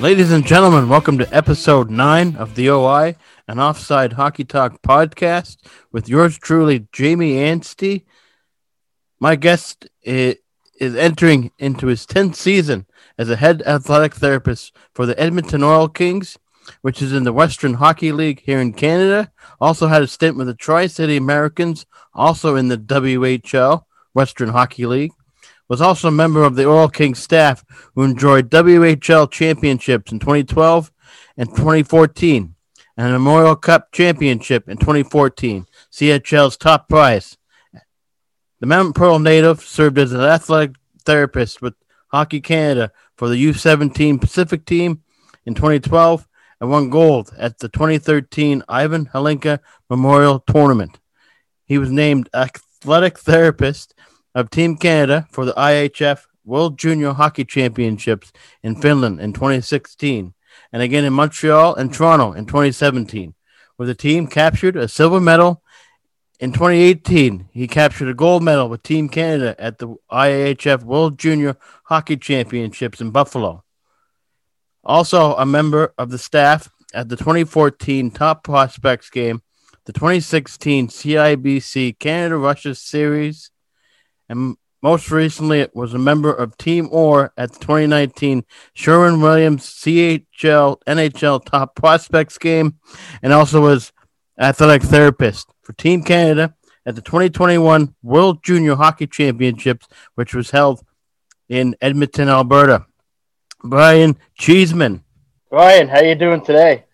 Ladies and gentlemen, welcome to episode nine of the OI, an offside hockey talk podcast with yours truly, Jamie Anstey. My guest is, entering into his 10th season as a head athletic therapist for the Edmonton Oil Kings, which is in the Western Hockey League here in Canada. Also had a stint with the Tri City Americans, also in the WHL, Western Hockey League was also a member of the Oil Kings staff who enjoyed WHL championships in 2012 and 2014 and a Memorial Cup championship in 2014, CHL's top prize. The Mount Pearl native served as an athletic therapist with Hockey Canada for the U17 Pacific team in 2012 and won gold at the 2013 Ivan Hlinka Memorial Tournament. He was named athletic therapist of Team Canada for the IIHF World Junior Hockey Championships in Finland in 2016, and again in Montreal and Toronto in 2017, where the team captured a silver medal. In 2018, he captured a gold medal with Team Canada at the IIHF World Junior Hockey Championships in Buffalo. Also, a member of the staff at the 2014 Top Prospects game, the 2016 CIBC Canada Russia Series, and most recently it was a member of Team Orr at the 2019 Sherwin Williams CHL NHL Top Prospects game, and also was athletic therapist for Team Canada at the 2021 World Junior Hockey Championships, which was held in Edmonton, Alberta. Brian Cheeseman. Brian, how are you doing today?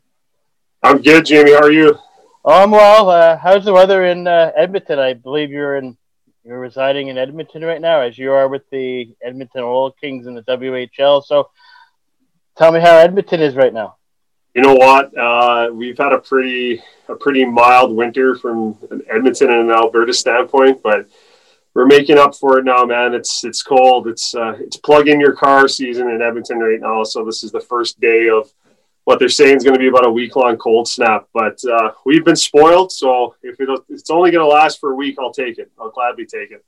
I'm good, Jamie. How are you? Oh, I'm well. Uh, how's the weather in uh, Edmonton? I believe you're in you're residing in Edmonton right now, as you are with the Edmonton Oil Kings in the WHL. So, tell me how Edmonton is right now. You know what? Uh, we've had a pretty a pretty mild winter from an Edmonton and an Alberta standpoint, but we're making up for it now, man. It's it's cold. It's uh, it's plug in your car season in Edmonton right now. So this is the first day of what they're saying is going to be about a week long cold snap. But uh, we've been spoiled, so if it, it's only going to last for a week, I'll take it. I'll gladly take it.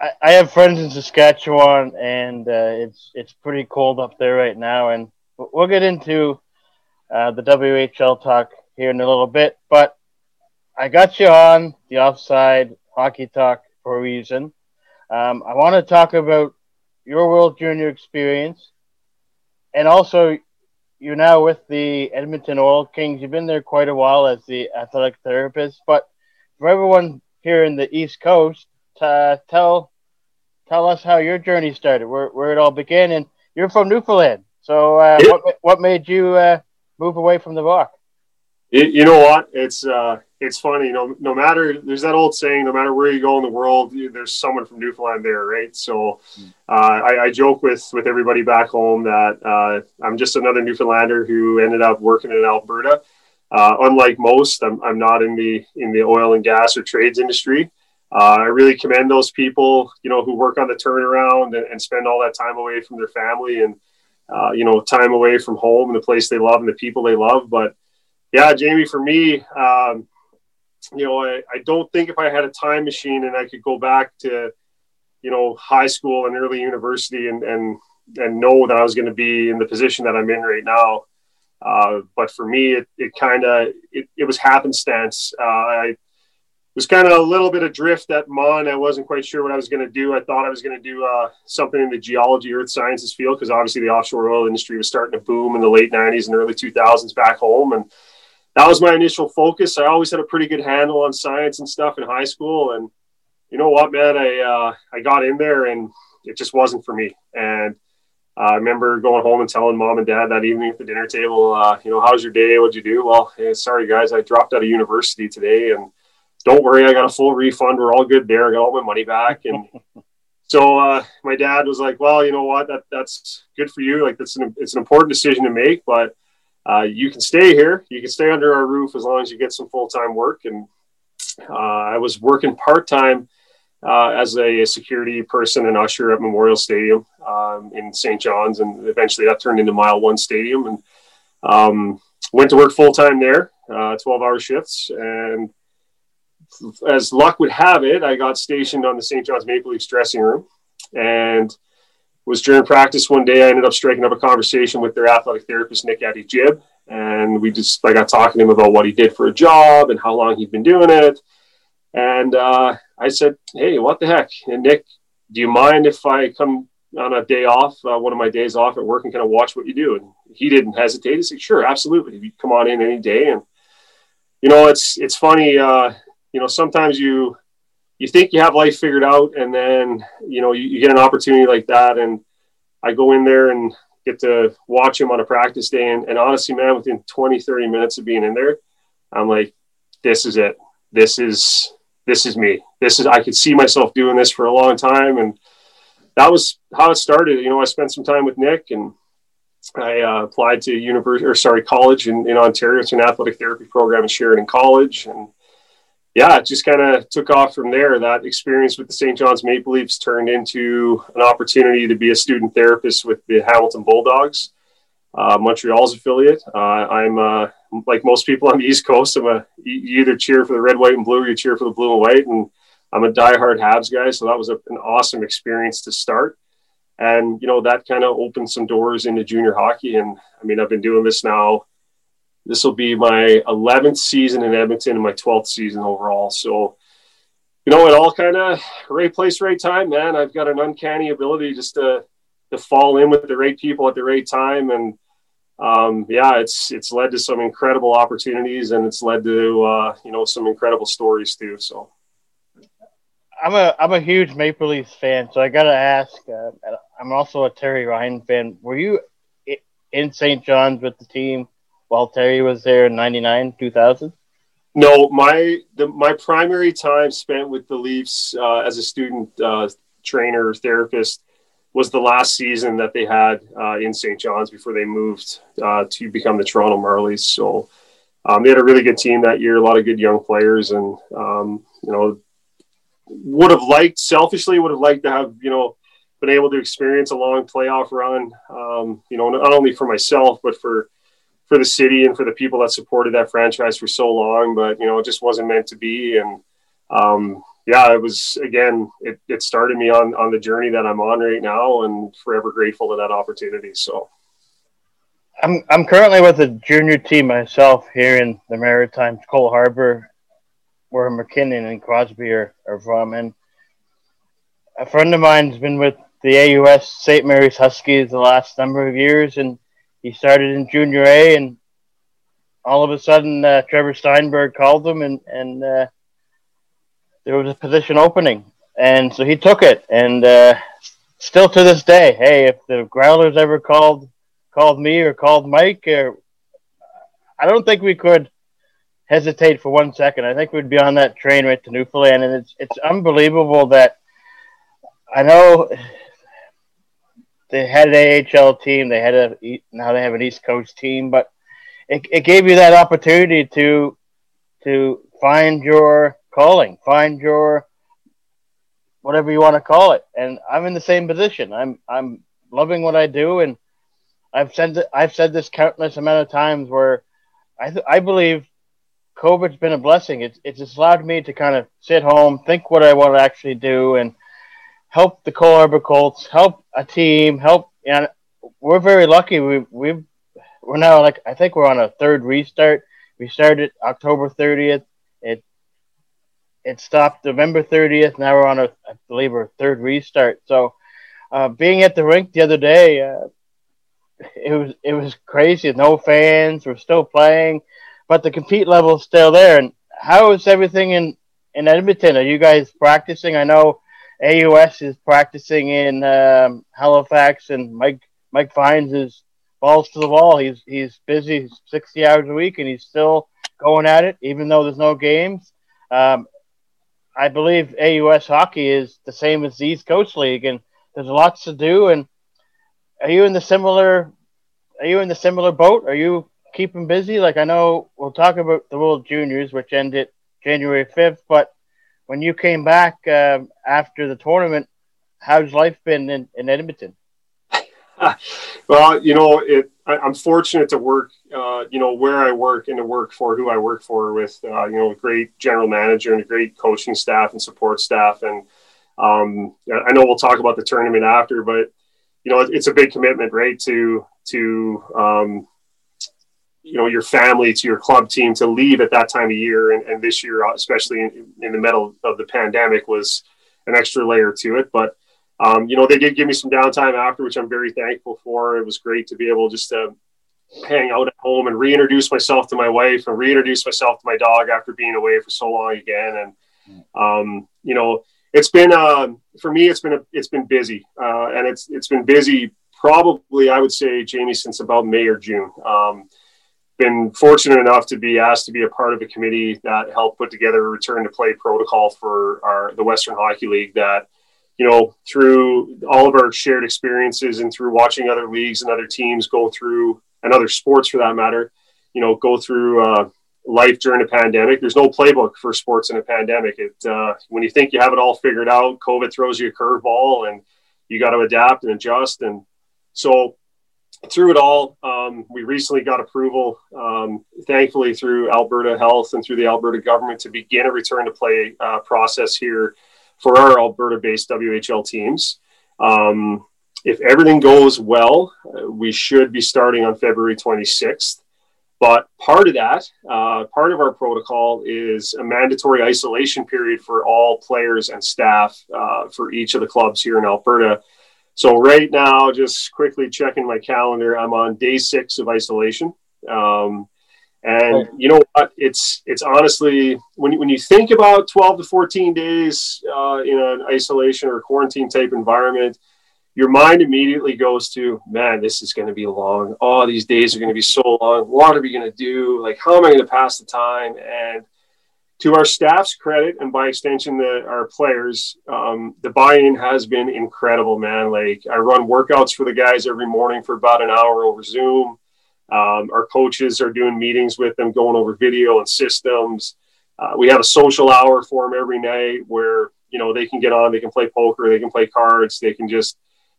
I, I have friends in Saskatchewan, and uh, it's it's pretty cold up there right now. And we'll get into uh, the WHL talk here in a little bit. But I got you on the offside hockey talk for a reason. Um, I want to talk about your World Junior experience and also you're now with the Edmonton Oil Kings. You've been there quite a while as the athletic therapist, but for everyone here in the East Coast, uh, tell tell us how your journey started, where where it all began, and you're from Newfoundland. So, uh, what what made you uh, move away from the Rock? You, you know what? It's uh, it's funny, you know, no matter there's that old saying, no matter where you go in the world, there's someone from Newfoundland there, right? So uh, I, I, joke with with everybody back home that uh, I'm just another Newfoundlander who ended up working in Alberta. Uh, unlike most, I'm, I'm not in the in the oil and gas or trades industry. Uh, I really commend those people, you know, who work on the turnaround and, and spend all that time away from their family and uh, you know time away from home and the place they love and the people they love. But yeah, Jamie, for me. Um, you know, I, I don't think if I had a time machine and I could go back to, you know, high school and early university and, and, and know that I was going to be in the position that I'm in right now. Uh, but for me, it, it kind of, it, it was happenstance. Uh, I was kind of a little bit adrift at MUN. I wasn't quite sure what I was going to do. I thought I was going to do uh, something in the geology, earth sciences field, because obviously the offshore oil industry was starting to boom in the late 90s and early 2000s back home. And that was my initial focus. I always had a pretty good handle on science and stuff in high school, and you know what, man, I uh, I got in there and it just wasn't for me. And uh, I remember going home and telling mom and dad that evening at the dinner table, uh, you know, how's your day? What'd you do? Well, hey, sorry guys, I dropped out of university today, and don't worry, I got a full refund. We're all good there. I got all my money back, and so uh, my dad was like, well, you know what, that that's good for you. Like that's an it's an important decision to make, but uh, you can stay here. You can stay under our roof as long as you get some full time work. And uh, I was working part time uh, as a, security person and usher at Memorial Stadium um, in St. John's, and eventually that turned into Mile One Stadium. And um, went to work full time there, uh, twelve hour shifts. And as luck would have it, I got stationed on the St. John's Maple Leafs dressing room, and was during practice one day. I ended up striking up a conversation with their athletic therapist, Nick Addy-Gibb. And we just, I got talking to him about what he did for a job and how long he'd been doing it. And uh, I said, Hey, what the heck? And Nick, do you mind if I come on a day off, uh, one of my days off at work and kind of watch what you do? And he didn't hesitate. He said, Sure, absolutely. You come on in any day. And, you know, it's, it's funny, uh, you know, sometimes you, you think you have life figured out and then you know you, you, get an opportunity like that and i go in there and get to watch him on a practice day and, and honestly man within 20 30 minutes of being in there i'm like this is it. This is this is me. This is i could see myself doing this for a long time. And that was how it started. You know i spent some time with nick and I uh, applied to university or sorry college in, in Ontario. It's an athletic therapy program in Sheridan College, and yeah, it just kind of took off from there. That experience with the St. John's Maple Leafs turned into an opportunity to be a student therapist with the Hamilton Bulldogs, uh, Montreal's affiliate. Uh, I'm uh, like most people on the East Coast. I'm a you either cheer for the red, white, and blue, or you cheer for the blue and white. And I'm a diehard Habs guy, so that was a, an awesome experience to start. And you know that kind of opened some doors into junior hockey. And I mean, I've been doing this now this will be my 11th season in Edmonton and my 12th season overall. So, you know, it all kind of right place, right time, man. I've got an uncanny ability just to to fall in with the right people at the right time, and um, yeah, it's it's led to some incredible opportunities, and it's led to uh, you know some incredible stories too. So. I'm a I'm a huge Maple Leafs fan, so I gotta ask. Uh, I'm also a Terry Ryan fan. Were you in St. John's with the team while Terry was there in 99, 2000? No, my the, my primary time spent with the Leafs uh, as a student uh, trainer therapist was the last season that they had uh, in St. John's before they moved uh, to become the Toronto Marlies. So um, they had a really good team that year, a lot of good young players, and um, you know would have liked selfishly would have liked to have you know been able to experience a long playoff run. Um, you know, not only for myself but for for the city and for the people that supported that franchise for so long, but you know, it just wasn't meant to be. And um, yeah, it was again, it, it started me on on the journey that I'm on right now, and forever grateful to that opportunity. So. I'm I'm currently with a junior team myself here in the Maritimes, Cole Harbour, where MacKinnon and Crosby are, are from. And a friend of mine's been with the AUS St. Mary's Huskies the last number of years, and he started in junior A, and all of a sudden, uh, Trevor Steinburg called him, and and uh, there was a position opening, and so he took it. And uh, still to this day, hey, if the Growlers ever called called me or called Mike, or I don't think we could hesitate for one second. I think we'd be on that train right to Newfoundland, and it's it's unbelievable that I know they had an AHL team. They had a now they have an East Coast team, but it, it gave you that opportunity to to find your calling, find your whatever you want to call it. And I'm in the same position. I'm I'm loving what I do, and I've said I've said this countless amount of times where I th- I believe COVID's been a blessing. It's it's allowed me to kind of sit home, think what I want to actually do, and help the Cole Harbour Colts, help a team, help. And we're very lucky. We we we're now like I think we're on a third restart. We started October 30th. It it stopped November 30th. Now we're on a I believe our third restart. So uh, being at the rink the other day, uh, it was it was crazy. No fans. We're still playing, but the compete level is still there. And how is everything in in Edmonton? Are you guys practicing? I know AUS is practicing in um, Halifax, and Mike Mike Fines is balls to the wall. He's he's busy sixty hours a week, and he's still going at it, even though there's no games. Um, I believe AUS hockey is the same as the East Coast League, and there's lots to do. And are you in the similar? Are you in the similar boat? Are you keeping busy? Like I know we'll talk about the World Juniors, which ended January fifth, but when you came back uh, after the tournament, how's life been in, in Edmonton? well, you know, it, I, am fortunate to work, uh, you know, where I work and to work for who I work for with, uh, you know, a great general manager and a great coaching staff and support staff. And um, I know we'll talk about the tournament after, but you know, it's a big commitment, right? To to um, you know your family to your club team to leave at that time of year, and, and this year, especially in, in the middle of the pandemic, was an extra layer to it. But um, you know, they did give me some downtime after, which I'm very thankful for. It was great to be able just to hang out at home and reintroduce myself to my wife and reintroduce myself to my dog after being away for so long again. And um, you know, it's been uh, for me, it's been a, it's been busy, uh, and it's it's been busy probably I would say Jamie since about May or June. Um, been fortunate enough to be asked to be a part of a committee that helped put together a return to play protocol for our the Western Hockey League that you know, through all of our shared experiences and through watching other leagues and other teams go through and other sports for that matter, you know, go through uh, life during a pandemic. There's no playbook for sports in a pandemic. It uh, when you think you have it all figured out, COVID throws you a curveball, and you got to adapt and adjust. And so through it all, um, we recently got approval, um, thankfully through Alberta Health and through the Alberta government, to begin a return to play uh, process here for our Alberta-based WHL teams. Um, if everything goes well, uh, we should be starting on February 26th. But part of that, uh, part of our protocol is a mandatory isolation period for all players and staff uh, for each of the clubs here in Alberta. So right now, just quickly checking my calendar, I'm on day six of isolation. Um, and you know what? It's it's honestly when you, when you think about 12 to 14 days uh, in an isolation or quarantine type environment, your mind immediately goes to, man, this is going to be long. Oh, these days are going to be so long. What are we going to do? Like, how am I going to pass the time? And to our staff's credit, and by extension, the, our players, um, the buy-in has been incredible, man. Like, I run workouts for the guys every morning for about an hour over Zoom. Um, our coaches are doing meetings with them, going over video and systems. Uh, we have a social hour for them every night where you know they can get on, they can play poker, they can play cards, they can just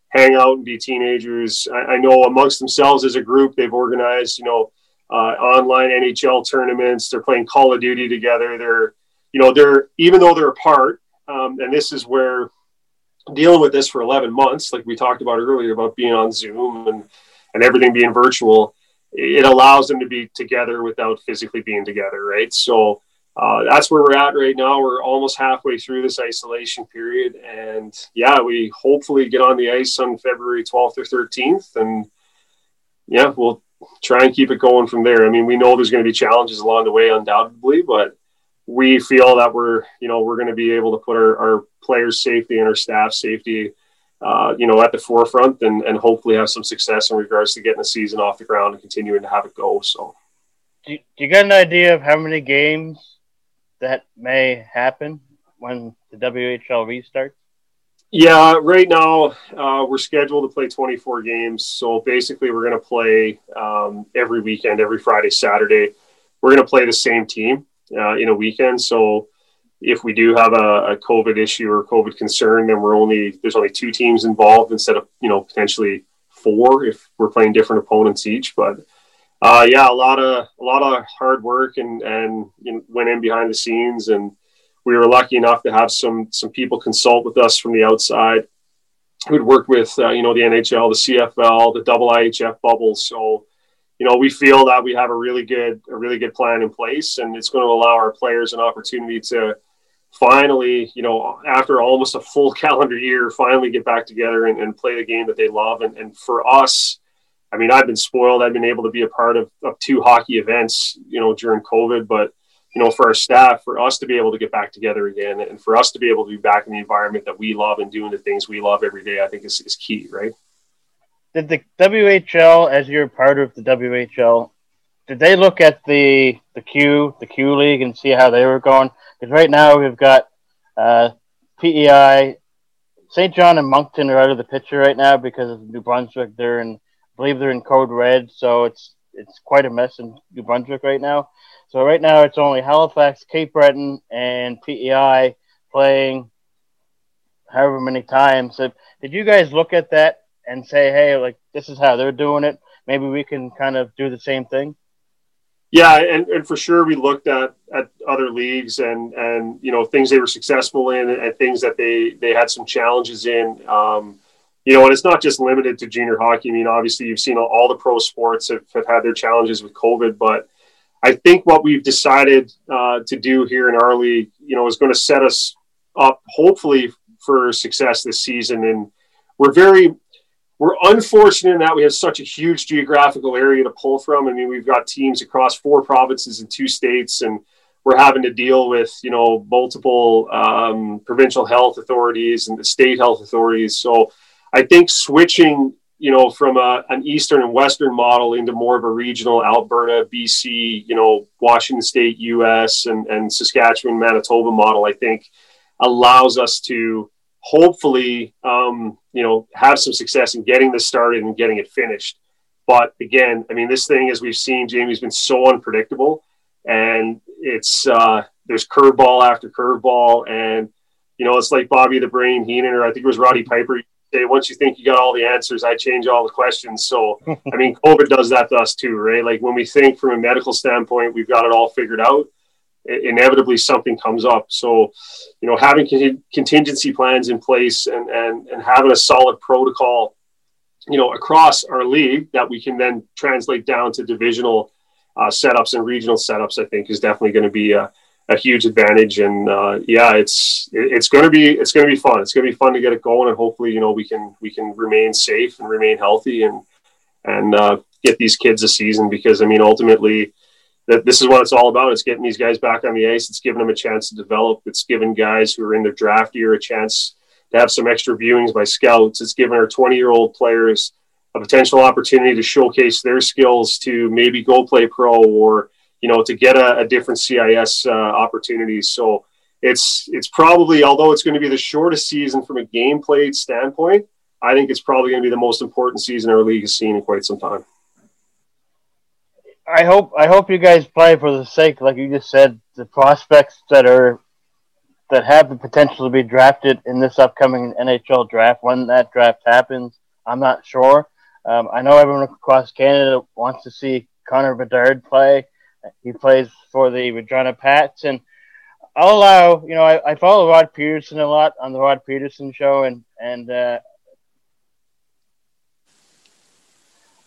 hang out and be teenagers. I, I know amongst themselves as a group, they've organized you know online NHL tournaments. They're playing Call of Duty together. They're you know they're even though they're apart, um, and this is where dealing with this for 11 months, like we talked about earlier about being on Zoom and and everything being virtual it allows them to be together without physically being together, right? So uh, that's where we're at right now. We're almost halfway through this isolation period, and yeah, we hopefully get on the ice on February 12th or 13th, and yeah, we'll try and keep it going from there. I mean, we know there's going to be challenges along the way, undoubtedly, but we feel that we're you know we're going to be able to put our, our players' safety and our staff safety uh, you know, at the forefront and, and hopefully have some success in regards to getting the season off the ground and continuing to have it go. So, do you, get an idea of how many games that may happen when the WHL restarts? Yeah, right now uh, we're scheduled to play 24 games. So basically, we're going to play um, every weekend, every Friday, Saturday. We're going to play the same team uh, in a weekend. So if we do have a, a, COVID issue or COVID concern, then we're only there's only two teams involved instead of you know potentially four if we're playing different opponents each. But uh, yeah, a lot of a lot of hard work and and you know, went in behind the scenes, and we were lucky enough to have some some people consult with us from the outside who'd worked with uh, you know the NHL, the CFL, the double IHF bubbles. So you know we feel that we have a really good a really good plan in place, and it's going to allow our players an opportunity to finally, you know, after almost a full calendar year, finally get back together and, and play the game that they love. And, and, for us, I mean, I've been spoiled. I've been able to be a part of, of two hockey events, you know, during COVID. But, you know, for our staff, for us to be able to get back together again and for us to be able to be back in the environment that we love and doing the things we love every day, I think is, is key, right? Did the WHL, as you're part of the WHL, did they look at the the Q the Q League and see how they were going? Because right now we've got uh, PEI, Saint John and Moncton are out of the picture right now because of New Brunswick. They're in, I believe they're in code red, so it's it's quite a mess in New Brunswick right now. So right now it's only Halifax, Cape Breton, and PEI playing however many times. So did you guys look at that and say, hey, like this is how they're doing it? Maybe we can kind of do the same thing. Yeah, and, and for sure we looked at, at other leagues and and you know things they were successful in and things that they they had some challenges in. Um, you know, and it's not just limited to junior hockey. I mean, obviously, you've seen all, all the pro sports have, have, had their challenges with COVID, but I think what we've decided uh, to do here in our league, you know, is going to set us up hopefully for success this season. And we're very, we're unfortunate in that we have such a huge geographical area to pull from. I mean, we've got teams across four provinces and two states, and we're having to deal with you know multiple um, provincial health authorities and the state health authorities. So I think switching, you know, from a, an Eastern and Western model into more of a regional Alberta, BC, you know, Washington State, US, and, and Saskatchewan, Manitoba model, I think allows us to hopefully, um, you know, have some success in getting this started and getting it finished. But again, I mean, this thing, as we've seen, Jamie's been so unpredictable, and it's uh, there's curveball after curveball, and you know, it's like Bobby the Brain Heenan, or I think it was Roddy Piper say once you think you got all the answers, I change all the questions. So, I mean, COVID does that to us too, right? Like when we think from a medical standpoint, we've got it all figured out. Inevitably, something comes up. So, you know, having contingency plans in place and and and having a solid protocol, you know, across our league that we can then translate down to divisional uh, setups and regional setups, I think, is definitely going to be a a huge advantage. And uh, yeah, it's it's going to be it's going to be fun. It's going to be fun to get it going, and hopefully, you know, we can we can remain safe and remain healthy and and uh, get these kids a season because I mean, ultimately. That this is what it's all about. It's getting these guys back on the ice. It's giving them a chance to develop. It's giving guys who are in their draft year a chance to have some extra viewings by scouts. It's giving our 20 year old players a potential opportunity to showcase their skills to maybe go play pro or you know, to get a, a different CIS uh, opportunities. So it's it's probably although it's going to be the shortest season from a game played standpoint, I think it's probably going to be the most important season our league has seen in quite some time. I hope I hope you guys play for the sake, like you just said, the prospects that are that have the potential to be drafted in this upcoming NHL draft. When that draft happens, I'm not sure. Um, I know everyone across Canada wants to see Connor Bedard play. He plays for the Regina Pats, and allow you know I, I follow Rod Pedersen a lot on the Rod Pedersen show, and and uh,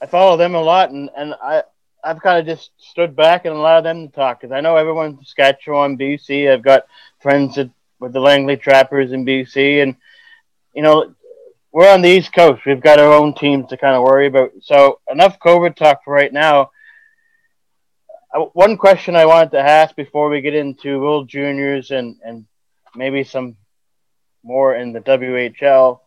I follow them a lot, and and I I've kind of just stood back and allowed them to talk because I know everyone in Saskatchewan, BC. I've got friends that, with the Langley Trappers in BC, and you know we're on the East Coast. We've got our own teams to kind of worry about. So enough COVID talk for right now one question I wanted to ask before we get into World Juniors and, and maybe some more in the WHL.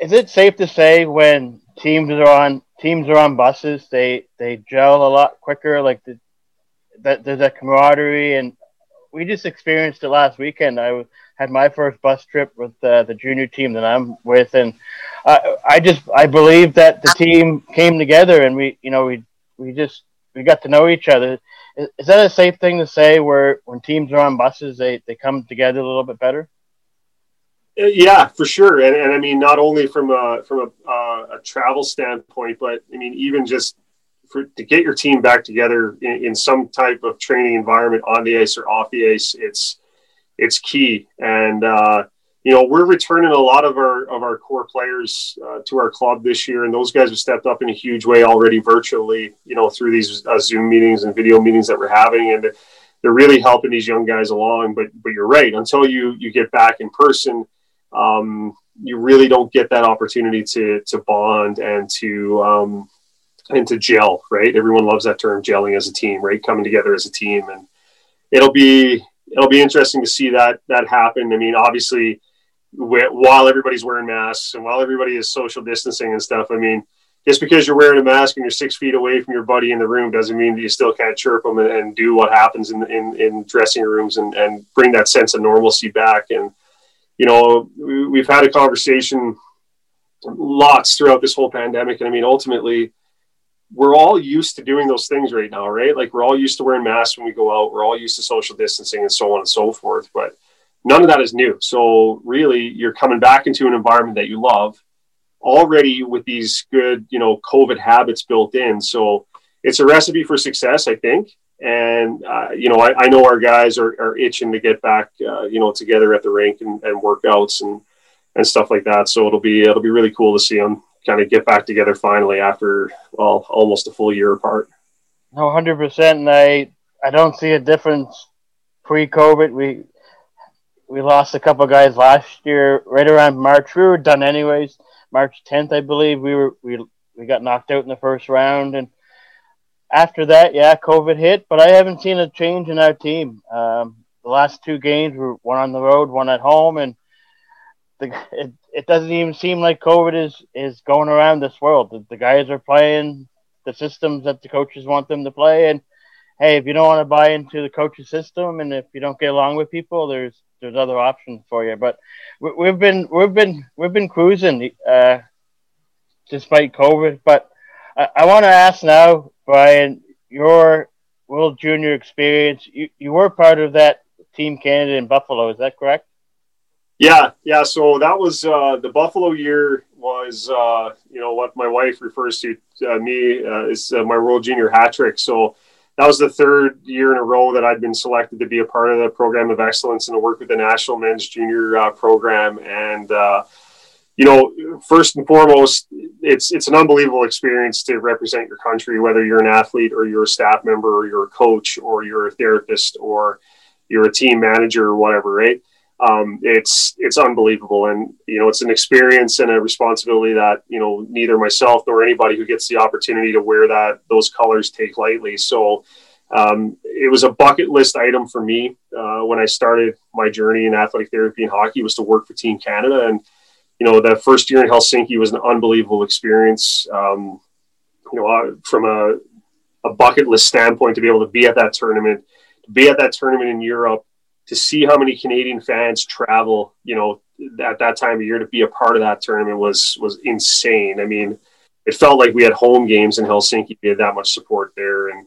Is it safe to say when teams are on teams are on buses, they they gel a lot quicker? Like the, that there's a camaraderie, and we just experienced it last weekend. I had my first bus trip with the junior team that I'm with, and uh, I just I believe that the team came together, and we you know we we just we got to know each other. Is, is, that a safe thing to say? Where when teams are on buses, they they come together a little bit better. Uh, yeah, for sure, and, and I mean not only from a from a, uh, a travel standpoint, but I mean even just for, to get your team back together in, in, some type of training environment on the ice or off the ice, it's it's key. And uh, you know, we're returning a lot of our of our core players uh, to our club this year, and those guys have stepped up in a huge way already virtually. You know, through these uh, Zoom meetings and video meetings that we're having, and they're really helping these young guys along. But but you're right. Until you you get back in person, um, you really don't get that opportunity to to bond and to um, and to gel. Right? Everyone loves that term, gelling as a team. Right? Coming together as a team, and it'll be it'll be interesting to see that that happen. I mean, obviously while everybody's wearing masks and while everybody is social distancing and stuff. I mean, just because you're wearing a mask and you're six feet away from your buddy in the room doesn't mean that you still can't chirp them and, and do what happens in, in, in dressing rooms and, and bring that sense of normalcy back. And, you know, we've had a conversation lots throughout this whole pandemic. And I mean, ultimately, we're all used to doing those things right now, right? Like we're all used to wearing masks when we go out. We're all used to social distancing and so on and so forth. But none of that is new. So really, you're coming back into an environment that you love already with these good, you know, COVID habits built in. So it's a recipe for success, I think. And uh, you know, I, I, know our guys are, are itching to get back, uh, you know, together at the rink and, and workouts. And and stuff like that. So it'll be it'll be really cool to see them kind of get back together finally after well almost a full year apart. No, hundred percent, and I I don't see a difference pre-COVID. We we lost a couple guys last year, right around March. We were done anyways. March 10th, I believe. We were we we got knocked out in the first round, and after that, yeah, COVID hit. But I haven't seen a change in our team. Um, the last two games were one on the road, one at home, and the, it it doesn't even seem like COVID is is going around this world. The, the guys are playing the systems that the coaches want them to play, and hey, if you don't want to buy into the coach's system, and if you don't get along with people, there's there's other options for you. But we, have been we've been we've been cruising uh, despite COVID. But I, I want to ask now, Brian, your World Junior experience. You you were part of that Team Canada in Buffalo. Is that correct? Yeah, yeah. So that was uh, the Buffalo year. Was uh, you know what my wife refers to uh, me uh, is uh, my World Junior hat trick. So that was the third year in a row that I'd been selected to be a part of the program of excellence and to work with the national men's junior uh, program. And uh, you know, first and foremost, it's it's an unbelievable experience to represent your country, whether you're an athlete or you're a staff member or you're a coach or you're a therapist or you're a team manager or whatever, right? Um, it's it's unbelievable, and you know it's an experience and a responsibility that you know neither myself nor anybody who gets the opportunity to wear that those colors take lightly. So um, it was a bucket list item for me uh, when I started my journey in athletic therapy and hockey was to work for Team Canada, and you know the first year in Helsinki was an unbelievable experience. Um, you know, uh, from a a bucket list standpoint, to be able to be at that tournament, to be at that tournament in Europe to see how many Canadian fans travel, you know, at that time of year to be a part of that tournament was was insane. I mean, it felt like we had home games in Helsinki. We had that much support there, and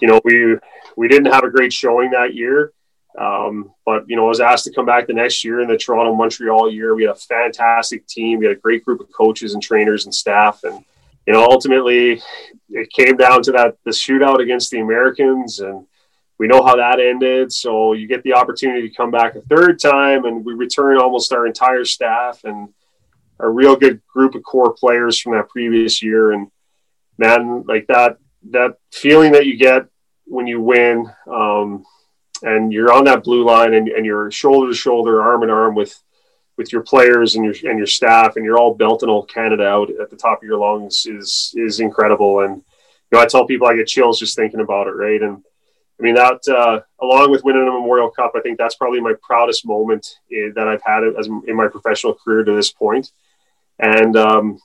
you know, we we didn't have a great showing that year. Um, but you know, I was asked to come back the next year in the Toronto Montreal year. We had a fantastic team. We had a great group of coaches and trainers and staff, and you know, ultimately, it came down to that the shootout against the Americans and we know how that ended. So you get the opportunity to come back a third time, and we return almost our entire staff and a real good group of core players from that previous year. And man, like that that feeling that you get when you win, um, and you're on that blue line, and, and you're shoulder to shoulder, arm in arm with with your players and your and your staff, and you're all belting O Canada out at the top of your lungs is is incredible. And you know, I tell people I get chills just thinking about it, right? And I mean, that uh, along with winning a Memorial Cup, I think that's probably my proudest moment in, that I've had as in my professional career to this point. And um,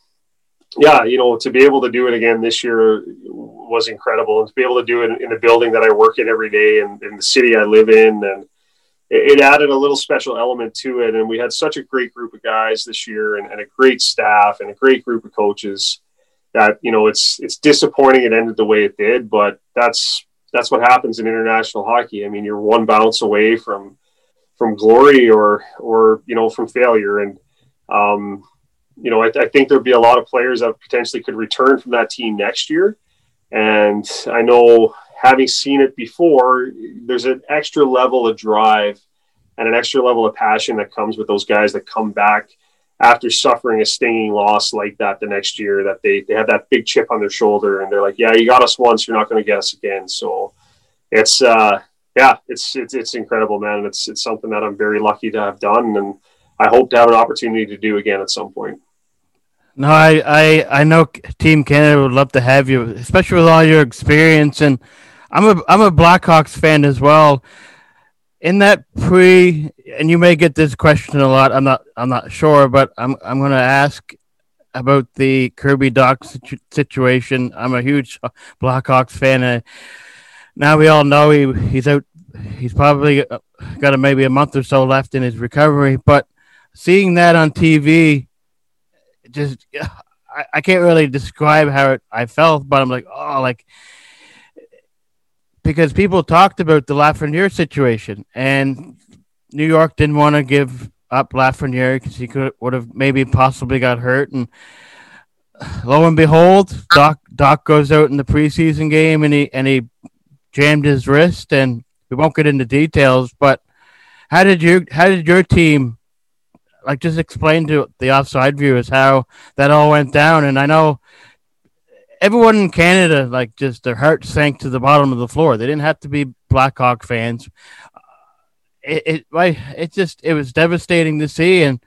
yeah, you know, to be able to do it again this year was incredible, and to be able to do it in, in the building that I work in every day and in the city I live in, and it, it, added a little special element to it. And we had such a great group of guys this year, and, and a great staff, and a great group of coaches. That you know, it's it's disappointing it ended the way it did, but that's that's what happens in international hockey. I mean, you're one bounce away from from glory or or you know from failure, and um, you know I, I think there'd be a lot of players that potentially could return from that team next year. And I know having seen it before, there's an extra level of drive and an extra level of passion that comes with those guys that come back after suffering a stinging loss like that the next year that they, they have that big chip on their shoulder and they're like yeah you got us once you're not going to get us again. So it's uh yeah it's, it's it's incredible man it's it's something that i'm very lucky to have done and i hope to have an opportunity to do again at some point. No i i i know team canada would love to have you especially with all your experience and i'm a i'm a blackhawks fan as well in that pre and you may get this question a lot i'm not i'm not sure but i'm i'm going to ask about the kirby dach situ- situation. I'm a huge blackhawks fan and now we all know he he's out he's probably uh, got a, maybe a month or so left in his recovery but seeing that on tv just I, I can't really describe how it, i felt but i'm like oh like because people talked about the Lafreniere situation, and New York didn't want to give up Lafreniere because he could would have maybe possibly got hurt, and lo and behold, Doc Dach goes out in the preseason game and he and he jammed his wrist, and we won't get into details, but how did you how did your team like just explain to the offside viewers how that all went down. And I know everyone in Canada, like just their heart sank to the bottom of the floor. They didn't have to be Blackhawk fans. It, it, it just, it was devastating to see. And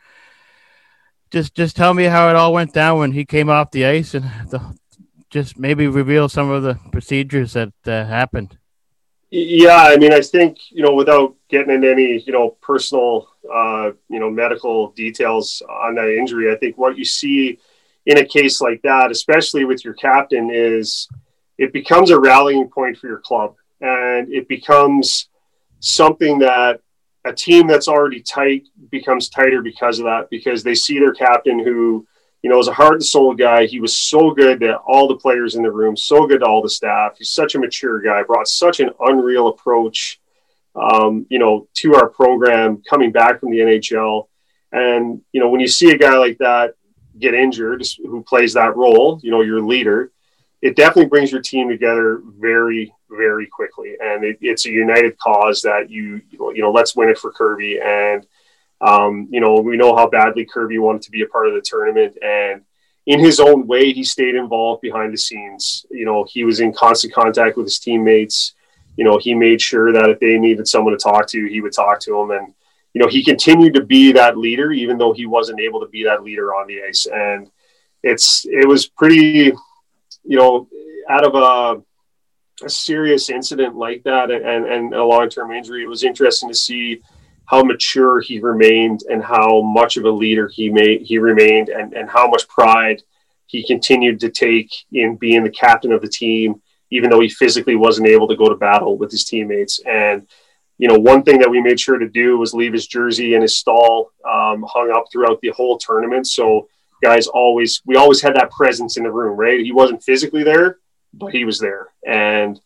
just, just tell me how it all went down when he came off the ice and the, just maybe reveal some of the procedures that uh, happened. Yeah, I mean, I think you know, without getting into any you know personal uh, you know medical details on that injury, I think what you see in a case like that, especially with your captain, is it becomes a rallying point for your club, and it becomes something that a team that's already tight becomes tighter because of that, because they see their captain who you know, is a heart and soul guy. He was so good to all the players in the room, so good to all the staff. He's such a mature guy, brought such an unreal approach, um, you know, to our program coming back from the NHL. And, you know, when you see a guy like that get injured, who plays that role, you know, your leader, it definitely brings your team together very, very quickly. And it, it's a united cause that you, you know, let's win it for Kirby. And, um, you know, we know how badly Kirby wanted to be a part of the tournament, and in his own way, he stayed involved behind the scenes. You know, he was in constant contact with his teammates. You know, he made sure that if they needed someone to talk to, he would talk to them, and you know, he continued to be that leader, even though he wasn't able to be that leader on the ice. And it's it was pretty, you know, out of a, a serious incident like that and and a long term injury, it was interesting to see how mature he remained and how much of a leader he made he remained and, and how much pride he continued to take in being the captain of the team even though he physically wasn't able to go to battle with his teammates and you know one thing that we made sure to do was leave his jersey and his stall um, hung up throughout the whole tournament. So guys always we always had that presence in the room right? He wasn't physically there but he was there. And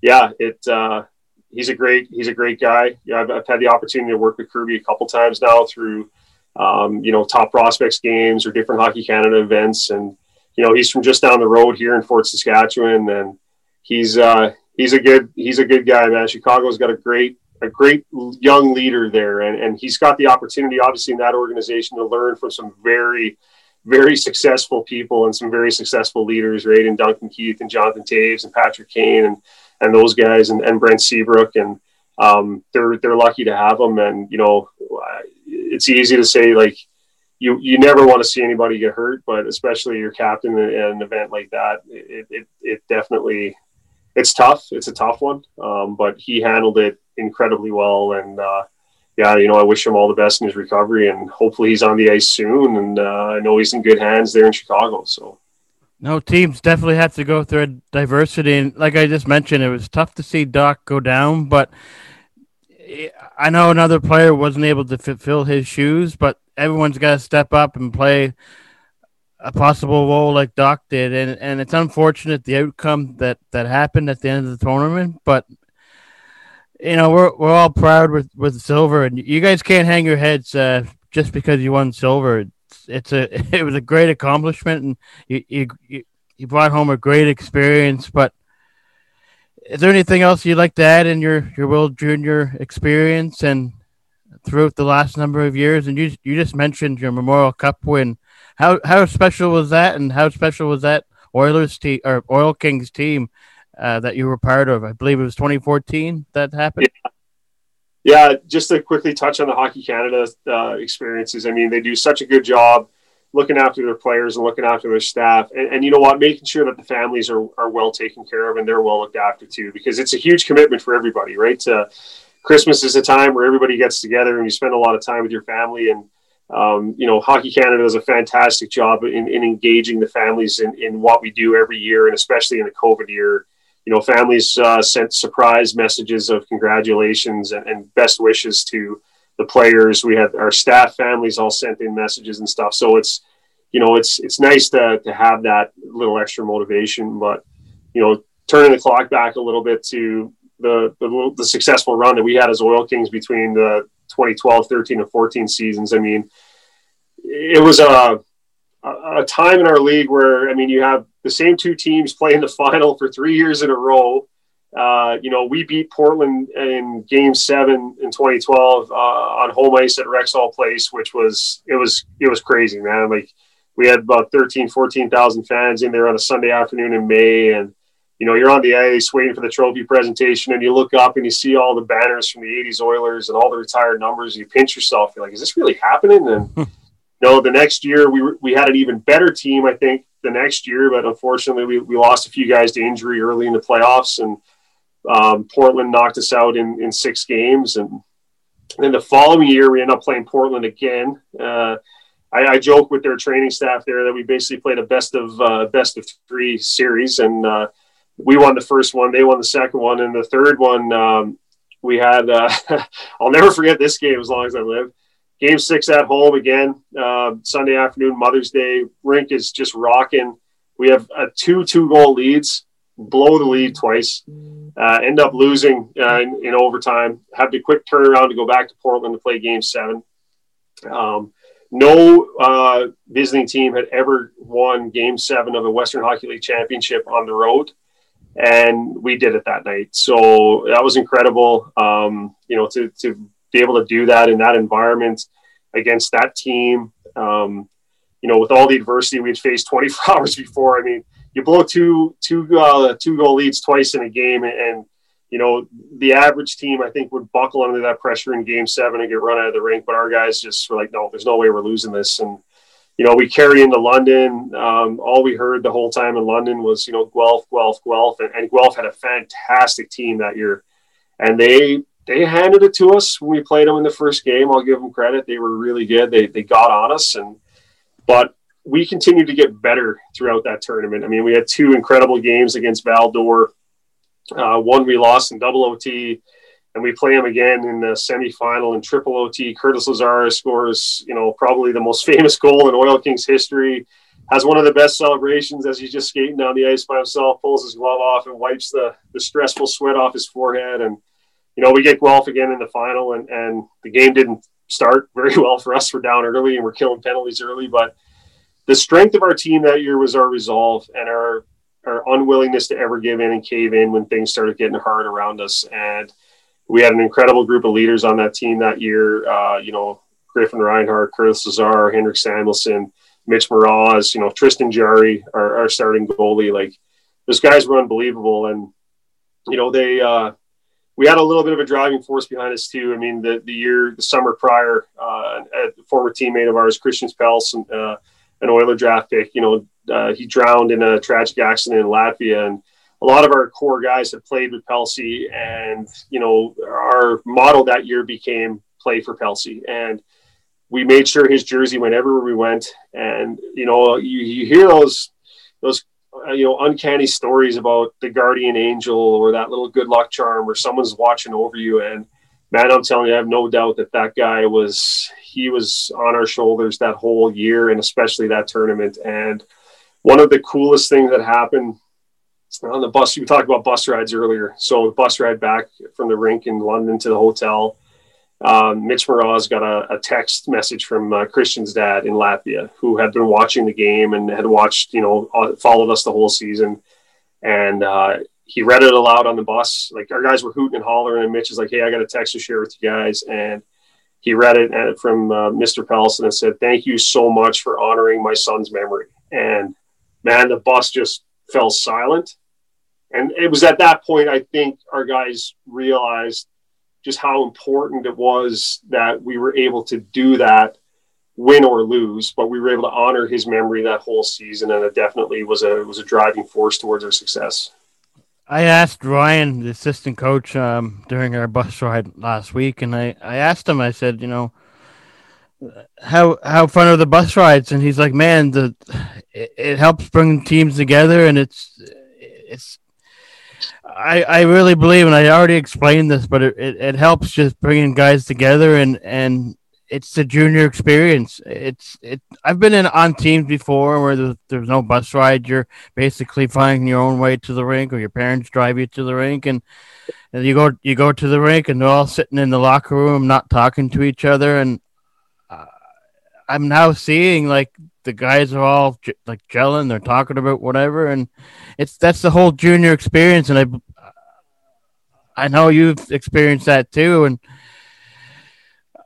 yeah it uh, he's a great he's a great guy. Yeah, I've, I've, had the opportunity to work with Kirby a couple times now through um, you know top prospects games or different Hockey Canada events, and you know he's from just down the road here in Fort Saskatchewan, and he's uh, he's a good he's a good guy, man. Chicago's got a great a great young leader there, and and he's got the opportunity, obviously, in that organization to learn from some very very successful people and some very successful leaders, right? And Duncan Keith and Jonathan Toews and Patrick Kane and and those guys and, and Brent Seabrook and um, they're they're lucky to have them. And you know, it's easy to say like you you never want to see anybody get hurt, but especially your captain in an event like that, it it, it definitely it's tough. It's a tough one, um, but he handled it incredibly well. And uh, yeah, you know, I wish him all the best in his recovery, and hopefully he's on the ice soon. And uh, I know he's in good hands there in Chicago. So no, teams definitely have to go through a diversity, and like I just mentioned, it was tough to see Dach go down. But I know another player wasn't able to fill his shoes, but everyone's got to step up and play a possible role like Dach did, and and it's unfortunate the outcome that that happened at the end of the tournament, but you know we're we're all proud with with silver, and you guys can't hang your heads uh, just because you won silver it's a it was a great accomplishment, and you you you brought home a great experience. But is there anything else you'd like to add in your your World Junior experience and throughout the last number of years? And you you just mentioned your Memorial Cup win. How how special was that, and how special was that Oilers team or Oil Kings team uh, that you were part of? I believe it was 2014 that happened. Yeah. Yeah, just to quickly touch on the Hockey Canada uh, experiences. I mean, they do such a good job looking after their players and looking after their staff. And, and, you know what? Making sure that the families are, are well taken care of and they're well looked after too, because it's a huge commitment for everybody, right? Uh, Christmas is a time where everybody gets together and you spend a lot of time with your family. And, um, you know, Hockey Canada does a fantastic job in, in engaging the families in, in what we do every year, and especially in the COVID year you know, families uh, sent surprise messages of congratulations and, and, best wishes to the players. We had our staff families all sent in messages and stuff. So it's, you know, it's it's nice to to have that little extra motivation. But you know, turning the clock back a little bit to the the, the successful run that we had as Oil Kings between the 2012, 13, and 14 seasons. I mean, it was a a time in our league where I mean, you have the same two teams play in the final for three years in a row, uh, you know, we beat Portland in Game Seven in 2012 uh, on home ice at Rexall Place, which was it was it was crazy, man. Like we had about 13, 14,000 fans in there on a Sunday afternoon in May, and you know, you're on the ice waiting for the trophy presentation, and you look up and you see all the banners from the '80s Oilers and all the retired numbers. You pinch yourself. You're like, "Is this really happening?" And know, the next year we we had an even better team, I think, the next year, but unfortunately we, we lost a few guys to injury early in the playoffs and um, Portland knocked us out in, in six games. And then the following year, we ended up playing Portland again. Uh, I, I, joke with their training staff there that we basically played a best of uh, best of three series, and uh, we won the first one, they won the second one, and the third one um, we had. Uh, I'll never forget this game as long as I live. Game six at home again, uh, Sunday afternoon, Mother's Day. Rink is just rocking. We have a two two goal leads blow the lead twice, uh, end up losing uh, in, in, overtime, have the quick turnaround to go back to Portland to play game seven. Um, no uh, visiting team had ever won game seven of the Western Hockey League championship on the road. And we did it that night. So that was incredible. Um, you know, to, to be able to do that in that environment against that team, um, you know, with all the adversity we'd faced 24 hours before. I mean, you blow two two uh, two goal leads twice in a game, and you know the average team I think would buckle under that pressure in Game Seven and get run out of the rink. But our guys just were like, no, there's no way we're losing this, and you know we carry into London. Um, all we heard the whole time in London was you know Guelph, Guelph, Guelph, and, and Guelph had a fantastic team that year, and they they handed it to us when we played them in the first game. I'll give them credit; they were really good. They they got on us, and but we continued to get better throughout that tournament. I mean, we had two incredible games against Val-d'Or. Uh, one we lost in double OT, and we play them again in the semifinal in triple OT. Curtis Lazar scores, you know, probably the most famous goal in Oil Kings history. Has one of the best celebrations as he's just skating down the ice by himself, pulls his glove off and wipes the, the stressful sweat off his forehead. And, you know, we get Guelph again in the final, and, and the game didn't start very well for us. We're down early and we're killing penalties early, but – the strength of our team that year was our resolve and our our unwillingness to ever give in and cave in when things started getting hard around us. And we had an incredible group of leaders on that team that year. Uh, you know, Griffin Reinhart, Curtis Lazar, Henrik Samuelsson, Mitch Moroz, you know, Tristan Jarry, our, our starting goalie. Like those guys were unbelievable. And, you know, they, uh, we had a little bit of a driving force behind us too. I mean, the, the year, the summer prior, uh, a former teammate of ours, Christian Pels, uh, an Oiler draft pick. You know, uh, he drowned in a tragic accident in Latvia, and a lot of our core guys have played with Pelsey, and you know, our model that year became "Play for Pelsey," and we made sure his jersey went everywhere we went. And you know, you, you hear those those Uh, you know uncanny stories about the guardian angel or that little good luck charm, or someone's watching over you, and man, I'm telling you, I have no doubt that that guy was he was on our shoulders that whole year, and especially that tournament. And one of the coolest things that happened on the bus, we talked about bus rides earlier. So the bus ride back from the rink in London to the hotel. Um, Mitch Moroz got a, a, text message from uh, Christian's dad in Latvia, who had been watching the game and had watched, you know, uh, followed us the whole season. And uh, he read it aloud on the bus. Like our guys were hooting and hollering, and Mitch is like, "Hey, I got a text to share with you guys." And he read it from uh, Mr. Pelson and said, "Thank you so much for honoring my son's memory." And man, the bus just fell silent. And it was at that point I think our guys realized just how important it was that we were able to do that win or lose, but we were able to honor his memory that whole season, and it definitely was a was a driving force towards our success. I asked Ryan, the assistant coach, um, during our bus ride last week, and I, I asked him. I said, you know, how how fun are the bus rides? And he's like, man, the it, it helps bring teams together, and it's it's. I, I really believe, and I already explained this, but it, it, it helps just bringing guys together and, and it's the junior experience. It's it. I've been in on teams before where there's, there's no bus ride. You're basically finding your own way to the rink, or your parents drive you to the rink, and, and you go you go to the rink, and they're all sitting in the locker room, not talking to each other. And uh, I'm now seeing like the guys are all like gelling, they're talking about whatever, and it's that's the whole junior experience. And I I know you've experienced that too, and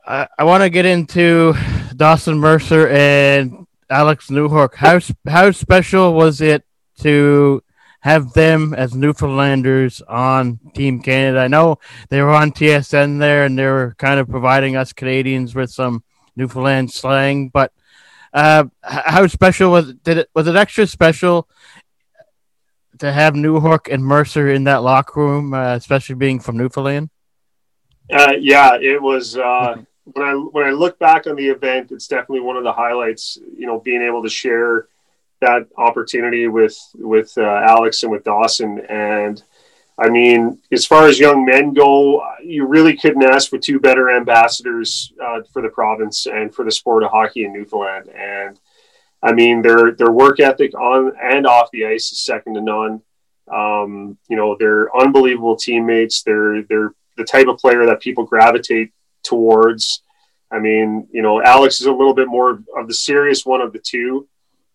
I, I want to get into Dawson Mercer and Alex Newhook. How how special was it to have them as Newfoundlanders on Team Canada? I know they were on TSN there, and they were kind of providing us Canadians with some Newfoundland slang. But uh, how special was? Did it was it extra special to have Newhook and Mercer in that locker room, uh, especially being from Newfoundland? Uh, yeah, it was. Uh, when I when I look back on the event, it's definitely one of the highlights. You know, being able to share that opportunity with with uh, Alex and with Dawson, and I mean, as far as young men go, you really couldn't ask for two better ambassadors uh, for the province and for the sport of hockey in Newfoundland. And I mean, their their work ethic on and off the ice is second to none. Um, you know, they're unbelievable teammates. They're they're the type of player that people gravitate towards. I mean, you know, Alex is a little bit more of the serious one of the two.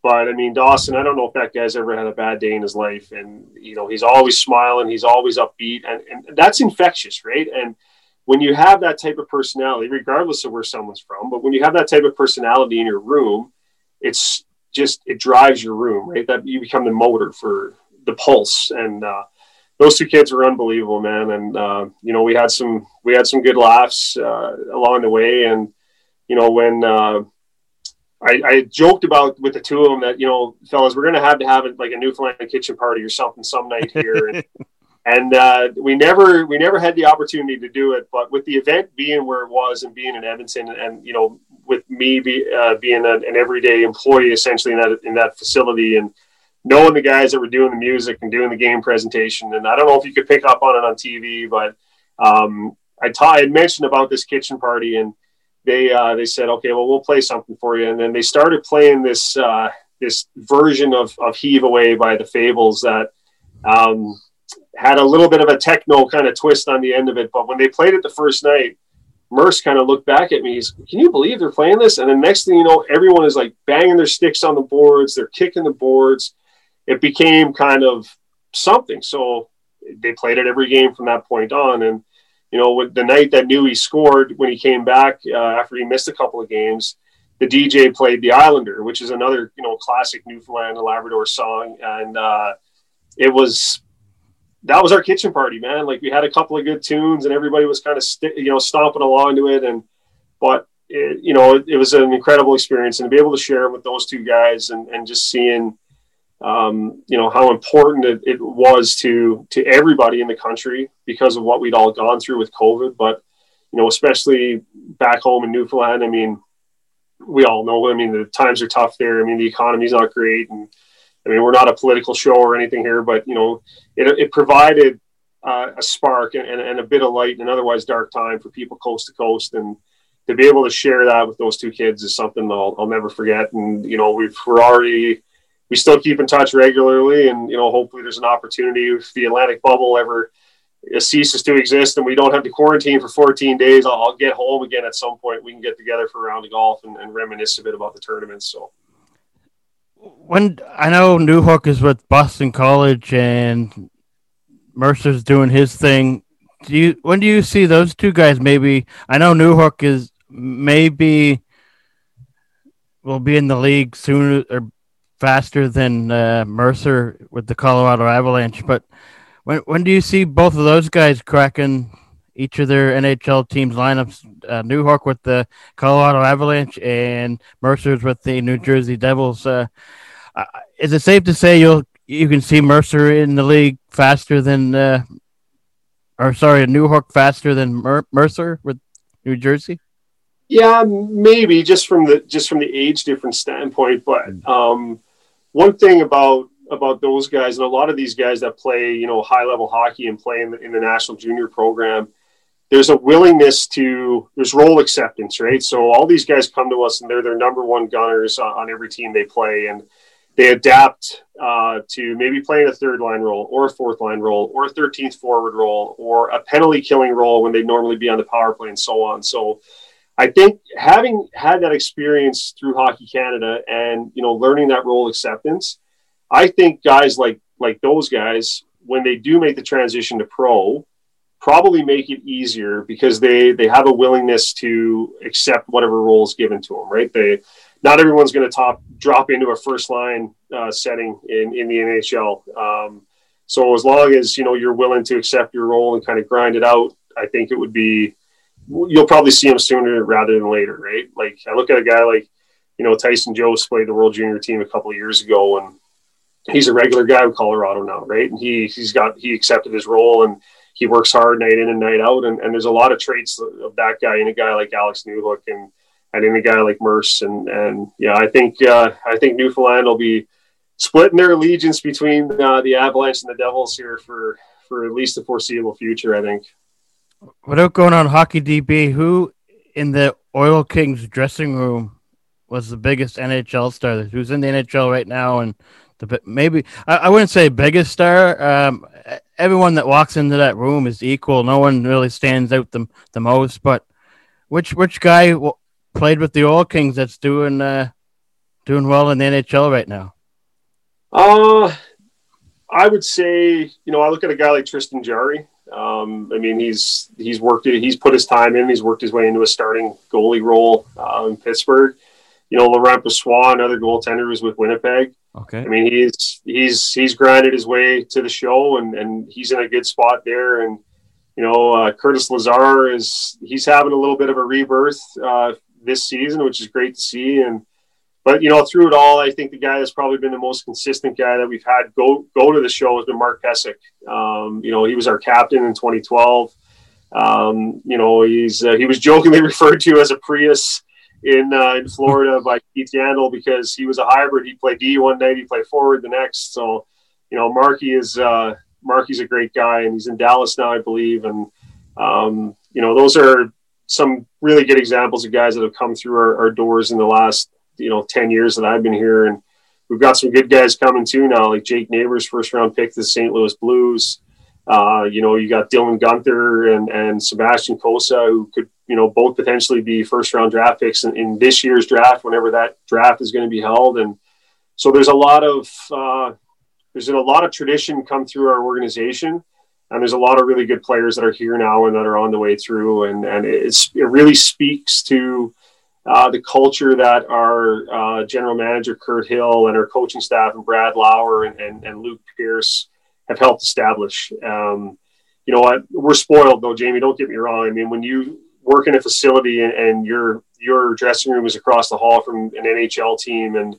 But I mean, Dawson, I don't know if that guy's ever had a bad day in his life. And, you know, he's always smiling, he's always upbeat, and, and that's infectious, right? And when you have that type of personality, regardless of where someone's from, but when you have that type of personality in your room, it's just, it drives your room, right? That you become the motor for the pulse. And, uh, those two kids were unbelievable, man. And uh, you know, we had some we had some good laughs uh, along the way. And you know, when uh, I, I, joked about with the two of them that you know, fellas, we're gonna have to have it like a Newfoundland kitchen party or something some night here. and, and uh, we never we never had the opportunity to do it. But with the event being where it was and being in Edmonton, and you know, with me be, uh, being a, an everyday employee essentially in that in that facility and knowing the guys that were doing the music and doing the game presentation. And I don't know if you could pick up on it on TV, but um, I, ta- I had mentioned about this kitchen party, and they uh, they said, okay, well, we'll play something for you. And then they started playing this uh, this version of, of Heave Away by the Fables that um, had a little bit of a techno kind of twist on the end of it. But when they played it the first night, Merce kind of looked back at me. He's, can you believe they're playing this? And the next thing you know, everyone is like banging their sticks on the boards. They're kicking the boards it became kind of something. So they played it every game from that point on. And, you know, the night that Newey scored when he came back uh, after he missed a couple of games, the DJ played The Islander, which is another, you know, classic Newfoundland and Labrador song. And uh, it was, that was our kitchen party, man. Like we had a couple of good tunes and everybody was kind of, st- you know, stomping along to it. And, but, it, you know, it, it was an incredible experience and to be able to share it with those two guys and, and just seeing, um, you know how important it, it, was to to everybody in the country because of what we'd all gone through with COVID. But you know, especially back home in Newfoundland, I mean, we all know. I mean, the times are tough there. I mean, the economy's not great, and I mean, we're not a political show or anything here, but you know, it, it provided uh, a spark and, and, a bit of light in an otherwise dark time for people coast to coast, and to be able to share that with those two kids is something I'll, I'll never forget. And you know, we've we're already we still keep in touch regularly, and you know, hopefully, there's an opportunity if the Atlantic bubble ever ceases to exist and we don't have to quarantine for 14 days. I'll, I'll, get home again at some point. We can get together for a round of golf and, and reminisce a bit about the tournament. So, when I know Newhook is with Boston College and Mercer's doing his thing, do you when do you see those two guys? Maybe I know Newhook is maybe will be in the league sooner or faster than uh, Mercer with the Colorado Avalanche. But when when do you see both of those guys cracking each of their NHL teams lineups? Uh, Newhook with the Colorado Avalanche and Mercer's with the New Jersey Devils. Uh, uh, is it safe to say you'll you can see Mercer in the league faster than, uh, or sorry, Newhook faster than Mer- Mercer with New Jersey? Yeah, maybe just from the just from the age difference standpoint, but um, one thing about about those guys and a lot of these guys that play, you know, high level hockey and play in the, in the national junior program, there's a willingness to there's role acceptance, right? So all these guys come to us and they're their number one gunners on, on every team they play, and they adapt uh, to maybe playing a third line role or a fourth line role or a 13th forward role or a penalty killing role when they'd normally be on the power play and so on. So I think having had that experience through Hockey Canada and you know learning that role acceptance, I think guys like like those guys when they do make the transition to pro probably make it easier because they they have a willingness to accept whatever role is given to them. Right? They not everyone's going to top drop into a first line uh, setting in in the NHL. Um, so as long as you know you're willing to accept your role and kind of grind it out, I think it would be you'll probably see him sooner rather than later, right? Like I look at a guy like you know Tyson Jost played the World Junior team a couple of years ago, and he's a regular guy with Colorado now, right? And he he's got he accepted his role and he works hard night in and night out. And, and there's a lot of traits of that guy in a guy like Alex Newhook and and in a guy like Merce. And and yeah, I think uh, I think Newfoundland will be splitting their allegiance between uh, the Avalanche and the Devils here for for at least the foreseeable future. I think. Without going on hockey DB, who in the Oil Kings dressing room was the biggest NHL star? Who's in the NHL right now and the maybe I, I wouldn't say biggest star. Um, everyone that walks into that room is equal. No one really stands out the the most. But which which guy w- played with the Oil Kings that's doing uh, doing well in the NHL right now? Uh I would say you know I look at a guy like Tristan Jarry. Um, I mean he's he's worked he's put his time in. He's worked his way into a starting goalie role uh, in Pittsburgh. You know Laurent Brossoit, another goaltender, was with Winnipeg. Okay. I mean, he's he's he's grinded his way to the show, and and he's in a good spot there. And you know, uh, Curtis Lazar is he's having a little bit of a rebirth uh, this season, which is great to see. And but you know, through it all, I think the guy that's probably been the most consistent guy that we've had go go to the show has been Mark Pysyk. Um, you know, he was our captain in 2012. Um, you know, he's uh, he was jokingly referred to as a Prius in uh, in Florida by Keith Yandle because he was a hybrid. He played D one night, he played forward the next. So, you know, Marky is uh, Marky's a great guy, and he's in Dallas now, I believe. And um, you know, those are some really good examples of guys that have come through our, our doors in the last you know ten years that I've been here, and we've got some good guys coming too now, like Jake Neighbors, first round pick the St. Louis Blues. Uh, you know, you got Dylan Guenther and, and Sebastian Cossa, who could you know, both potentially be first round draft picks in, in this year's draft, whenever that draft is going to be held. And so there's a lot of, uh, there's a lot of tradition come through our organization and there's a lot of really good players that are here now and that are on the way through. And, and it really speaks to uh, the culture that our uh, general manager, Kirt Hill, and our coaching staff, and Brad Lauer and, and, and Luke Pierce have helped establish. Um, you know what? We're spoiled though, Jamie. Don't get me wrong. I mean, when you work in a facility and, and your your dressing room is across the hall from an NHL team, and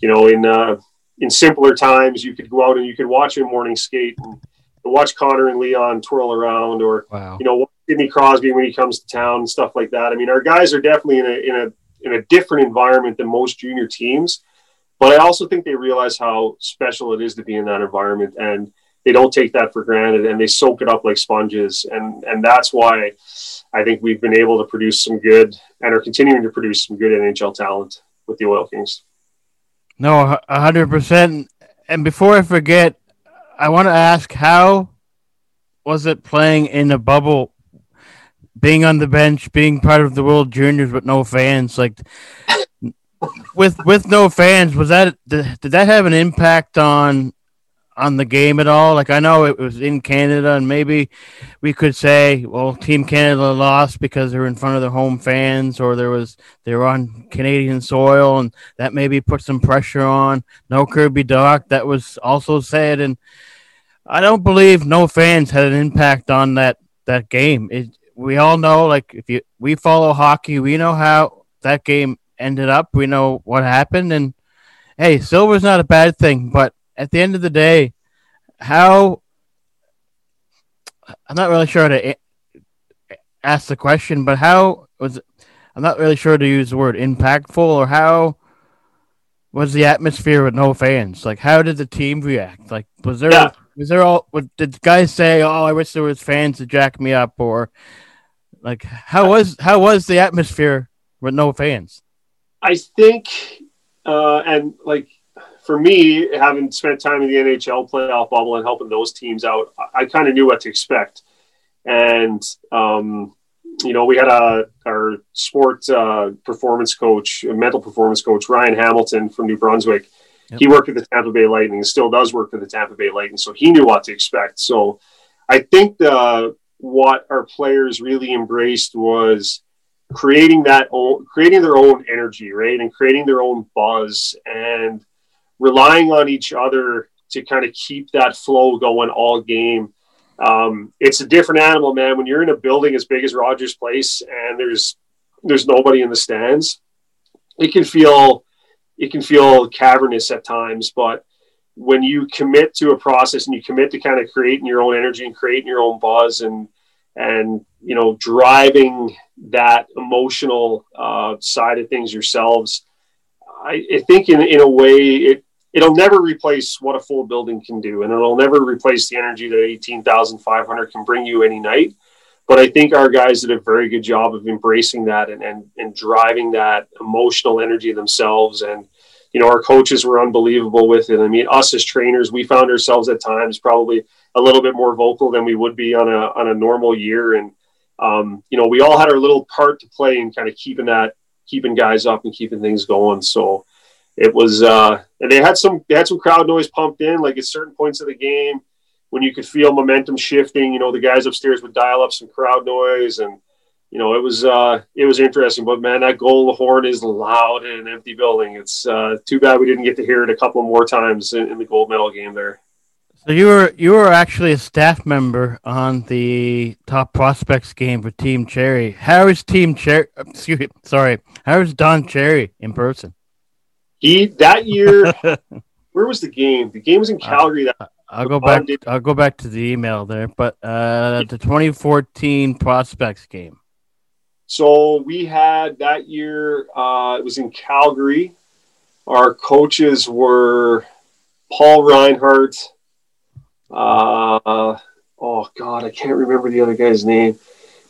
you know in uh, in simpler times you could go out and you could watch a morning skate and watch Connor and Leon twirl around, or wow. you know Sidney Crosby when he comes to town and stuff like that. I mean, our guys are definitely in a in a in a different environment than most junior teams, but I also think they realize how special it is to be in that environment and they don't take that for granted and they soak it up like sponges and and that's why I think we've been able to produce some good and are continuing to produce some good NHL talent with the Oil Kings. No, hundred percent. And before I forget, I want to ask how was it playing in a bubble, being on the bench, being part of the World Juniors with no fans, like. with with no fans, was that did, did that have an impact on on the game at all? Like I know it was in Canada, and maybe we could say, well, Team Canada lost because they're in front of their home fans, or there was they were on Canadian soil, and that maybe put some pressure on. No Kirby Dach, that was also said, and I don't believe no fans had an impact on that that game. It, we all know, like if you we follow hockey, we know how that game ended up. We know what happened, and hey, silver's not a bad thing, but at the end of the day, how I'm not really sure to ask the question, but how was it, I'm not really sure to use the word impactful or how was the atmosphere with no fans? Like, how did the team react? Like, was there yeah. Was there all? Did guys say? Oh, I wish there was fans to jack me up, or like how was how was the atmosphere with no fans? I think, uh, and like for me, having spent time in the NHL playoff bubble and helping those teams out, I, I kind of knew what to expect. And, um, you know, we had a, our sport uh, performance coach, mental performance coach, Ryan Hamilton from New Brunswick. Yep. He worked with the Tampa Bay Lightning still does work for the Tampa Bay Lightning. So he knew what to expect. So I think the, what our players really embraced was creating that own, creating their own energy, right, and creating their own buzz and relying on each other to kind of keep that flow going all game. Um, it's a different animal, man. When you're in a building as big as Rogers Place and there's there's nobody in the stands, it can feel it can feel cavernous at times. But when you commit to a process and you commit to kind of creating your own energy and creating your own buzz and and you know driving that emotional uh, side of things yourselves, I, I think in in a way it it'll never replace what a full building can do, and it'll never replace the energy that eighteen thousand five hundred can bring you any night. But I think our guys did a very good job of embracing that and, and, and driving that emotional energy themselves. And, you know, our coaches were unbelievable with it. I mean, us as trainers, we found ourselves at times probably a little bit more vocal than we would be on a, on a normal year. And, um, you know, we all had our little part to play in kind of keeping that, keeping guys up and keeping things going. So it was, uh, and they had some, they had some crowd noise pumped in, like at certain points of the game when you could feel momentum shifting, you know, the guys upstairs would dial up some crowd noise and, you know, it was, uh, it was interesting, but man, that goal, the horn is loud in an empty building. It's, uh, too bad we didn't get to hear it a couple more times in, in the gold medal game there. So you were you were actually a staff member on the top prospects game for Team Cherry. How is Team Cherry? Excuse me, sorry. How is Don Cherry in person? He that year. where was the game? The game was in uh, Calgary. That I'll go back. I'll go back to the email there, but uh, the 2014 prospects game. So we had that year. Uh, it was in Calgary. Our coaches were Paul Reinhart. Uh, oh God, I can't remember the other guy's name.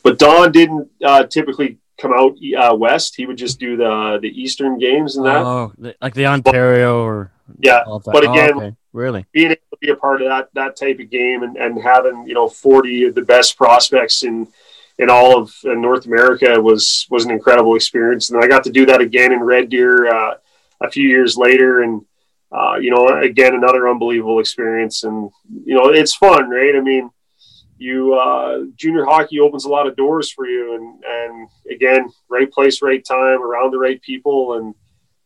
But Don didn't uh, typically come out uh, west. He would just do the the Eastern games and that. Oh, like the Ontario or yeah. But again, oh, okay. Really being able to be a part of that that type of game and, and having you know forty of the best prospects in in all of uh, North America was was an incredible experience. And I got to do that again in Red Deer uh, a few years later, and uh, you know, again another unbelievable experience. And you know, it's fun, right? I mean, you uh, junior hockey opens a lot of doors for you, and and again, right place, right time, around the right people, and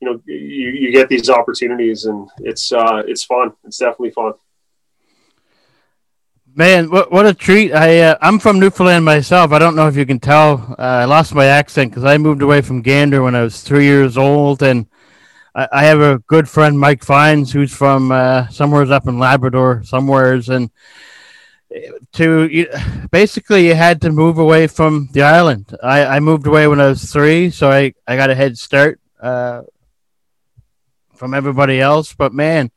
you know you, you get these opportunities and it's uh it's fun. It's definitely fun. Man what, what a treat. I uh, i'm from newfoundland myself. I don't know if you can tell. Uh, i lost my accent because i moved away from gander when i was three years old and i, have a good friend mike fines who's from uh, somewheres up in labrador somewheres and to you, basically you had to move away from the island. I, I moved away when i was three so i, I got a head start uh, from everybody else. But man,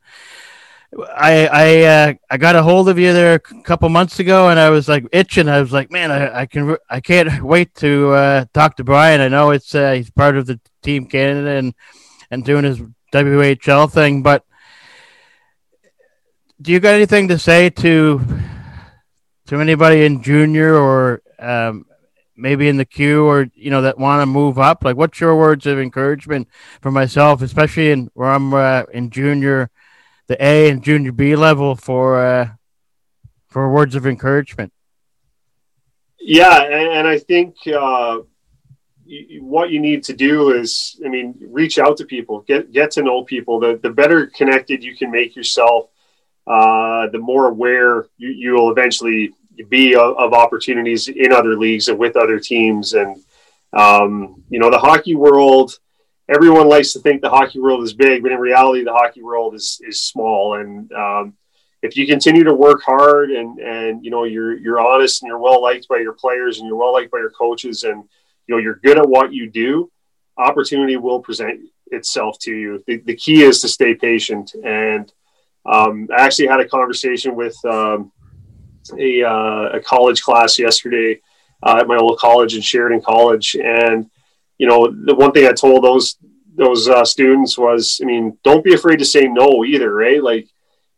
I I uh, I got a hold of you there a couple months ago, and I was like itching. I was like, man, I, I can I can't wait to uh, talk to Brian. I know it's uh, he's part of the Team Canada and and doing his WHL thing, but do you got anything to say to to anybody in junior or um, maybe in the queue or you know that want to move up? Like what's your words of encouragement for myself especially in where i'm uh, in junior the a and junior b level for uh, for words of encouragement? Yeah and, and i think uh, what you need to do is i mean reach out to people. Get get to know people. The, the better connected you can make yourself uh, the more aware you, you will eventually be of, of, opportunities in other leagues and with other teams. And, um, you know, the hockey world, everyone likes to think the hockey world is big, but in reality, the hockey world is, is small. And, um, if you continue to work hard and, and, you know, you're, you're honest and you're well liked by your players and you're well liked by your coaches and, you know, you're good at what you do, opportunity will present itself to you. The, the key is to stay patient. And, um, I actually had a conversation with, um, a, uh, a college class yesterday uh, at my old college in Sheridan College, and you know the one thing I told those those uh, students was, I mean, don't be afraid to say no either, right? Like,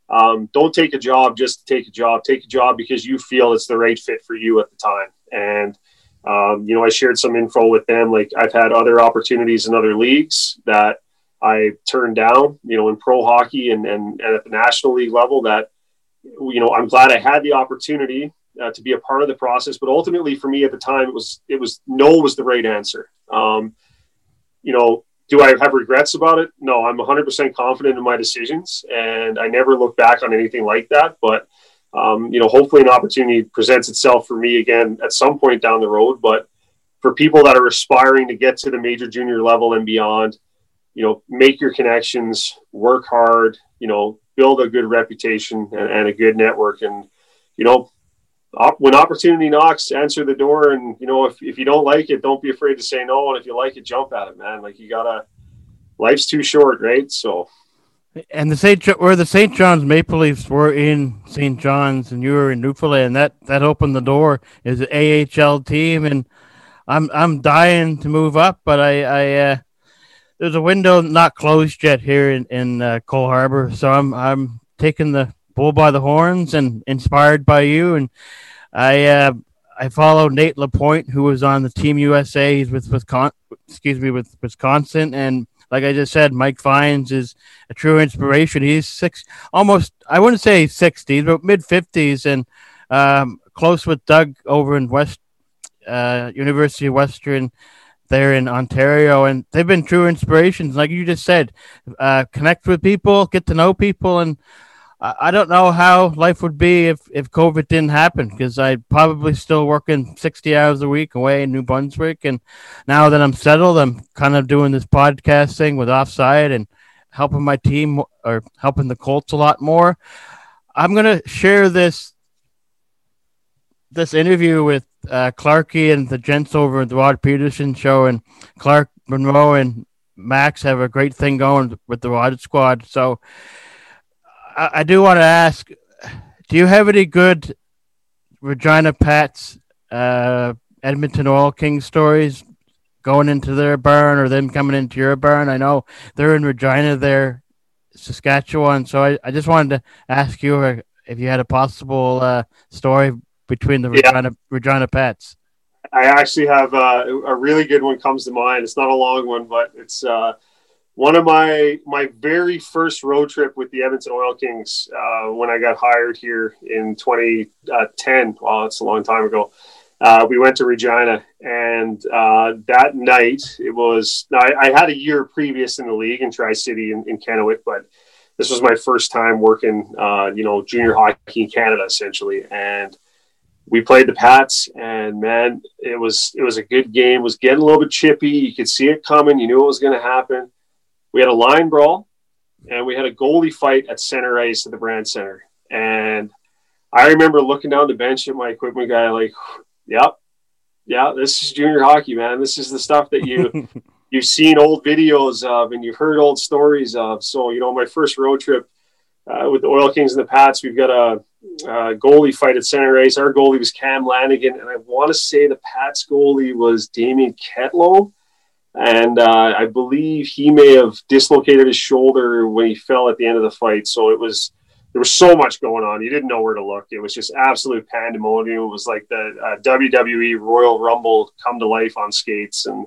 um, don't take a job just to take a job. Take a job because you feel it's the right fit for you at the time. And um, you know, I shared some info with them. Like, I've had other opportunities in other leagues that I turned down. You know, in pro hockey and and, and at the national league level that you know, I'm glad I had the opportunity, uh, to be a part of the process. But ultimately, for me at the time, it was it was no was the right answer. Um, you know, do I have regrets about it? No, I'm 100% confident in my decisions, and I never look back on anything like that. But um, you know, hopefully, an opportunity presents itself for me again at some point down the road. But for people that are aspiring to get to the major junior level and beyond, you know, make your connections, work hard, you know, build a good reputation and, and a good network, and you know, op- when opportunity knocks, answer the door. And, you know, if, if you don't like it, don't be afraid to say no. And if you like it, jump at it, man. Like you gotta, life's too short, right? So. And the St. Where the St. John's Maple Leafs were in St. John's, and you were in Newfoundland. That that opened the door. Is an AHL team, and I'm I'm dying to move up, but I I uh, there's a window not closed yet here in in uh, Cole Harbor, so I'm I'm taking the bull by the horns and inspired by you. And I uh, I follow Nate Lapointe, who was on the Team USA. He's with Wisconsin, excuse me, with Wisconsin, and like I just said, Mike Vines is a true inspiration. He's six, almost I wouldn't say sixties, but mid fifties, and um, close with Doug over in West uh, University of Western there in Ontario, and they've been true inspirations. Like you just said, uh, connect with people, get to know people, and I don't know how life would be if, if COVID didn't happen because I'd probably still working 60 hours a week away in New Brunswick. And now that I'm settled, I'm kind of doing this podcast thing with Offside and helping my team or helping the Colts a lot more. I'm to share this this interview with uh, Clarky and the gents over at the Rod Pedersen show. And Clark Monroe and Max have a great thing going with the Rod squad. So, I, I do want to ask: Do you have any good Regina Pats, uh, Edmonton Oil Kings stories going into their barn or them coming into your barn? I know they're in Regina, there, Saskatchewan. So I, I just wanted to ask you if you had a possible uh, story between the yeah. Regina Regina Pats. I actually have uh, a really good one comes to mind. It's not a long one, but it's uh, one of my my very first road trip with the Edmonton Oil Kings uh, when I got hired here in 2010. Well, it's a long time ago. Uh, we went to Regina, and uh, that night it was. I, I, had a year previous in the league in Tri City in, in Kennewick, but this was my first time working, uh, you know, junior hockey in Canada essentially, and we played the Pats, and man, it was it was a good game. It was getting a little bit chippy. You could see it coming. You knew it was going to happen we had a line brawl and we had a goalie fight at center ice at the Brandt Centre. And I remember looking down the bench at my equipment guy, like, yep, yeah, this is junior hockey, man. This is the stuff that you you've seen old videos of and you've heard old stories of. So, you know, my first road trip uh, with the Oil Kings and the Pats, we've got a, a, goalie fight at center ice. Our goalie was Cam Lanigan, and I want to say the Pats goalie was Damien Ketlow and uh, I believe he may have dislocated his shoulder when he fell at the end of the fight. So it was there was so much going on. You didn't know where to look. It was just absolute pandemonium. It was like the uh, WWE Royal Rumble come to life on skates, and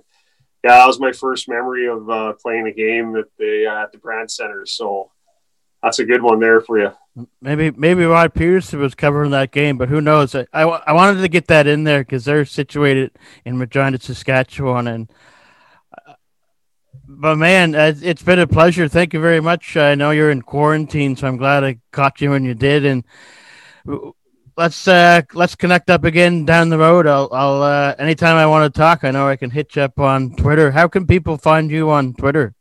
yeah, that was my first memory of uh, playing a game at the uh, at the Brandt Centre. So that's a good one there for you. Maybe maybe Rod Pedersen was covering that game, but who knows? I I, I wanted to get that in there because they're situated in Regina, Saskatchewan, and but man, uh, it's been a pleasure. Thank you very much. I know you're in quarantine, so I'm glad I caught you when you did. And let's uh, let's connect up again down the road. I'll, I'll uh, anytime I want to talk, I know I can hit you up on Twitter. How can people find you on Twitter?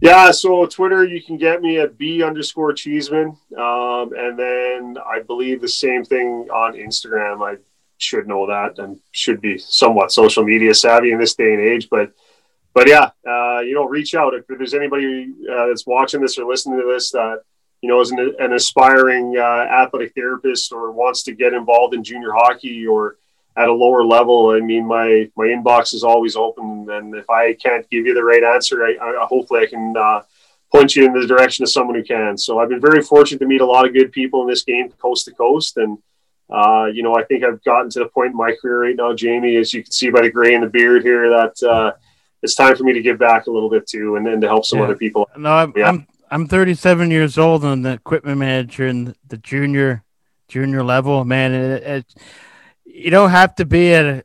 Yeah, so Twitter, you can get me at b underscore Cheeseman, um, and then I believe the same thing on Instagram. I should know that and should be somewhat social media savvy in this day and age, but but yeah, uh, you know, reach out if there's anybody uh, that's watching this or listening to this that you know is an, an aspiring uh, athletic therapist or wants to get involved in junior hockey or at a lower level. I mean, my my inbox is always open, and if I can't give you the right answer, I, I hopefully I can uh, point you in the direction of someone who can. So I've been very fortunate to meet a lot of good people in this game, coast to coast, and. Uh, you know, I think I've gotten to the point in my career right now, Jamie, as you can see by the gray in the beard here, that uh, it's time for me to give back a little bit too, and then to help some yeah. other people. No, I'm, yeah. I'm I'm 37 years old and the equipment manager in the junior junior level, man, it, it you don't have to be an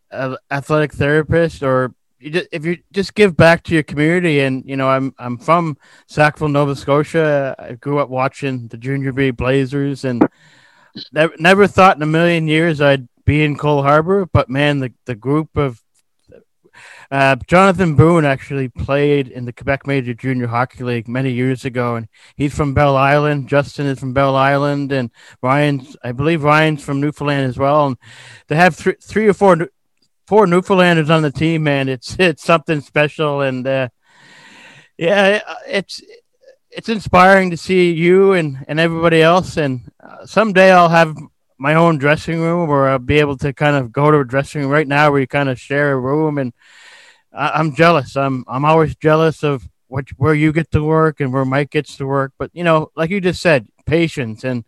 athletic therapist or you just, if you just give back to your community and you know i'm i'm from sackville nova scotia. I grew up watching the junior b blazers and never, never thought in a million years i'd be in cole harbour but man the, the group of uh, Jonathan Boone actually played in the Quebec Major Junior Hockey League many years ago, and he's from Bell Island. Justin is from Bell Island, and Ryan's, I believe, Ryan's from Newfoundland as well. And they have three, three or four, four Newfoundlanders on the team. Man, it's it's something special, and uh, yeah, it's it's inspiring to see you and and everybody else. And uh, someday I'll have my own dressing room, or I'll be able to kind of go to a dressing room. Right now, we kind of share a room and I, am jealous. I'm I'm always jealous of what where you get to work and where Mike gets to work. But you know, like you just said, patience. And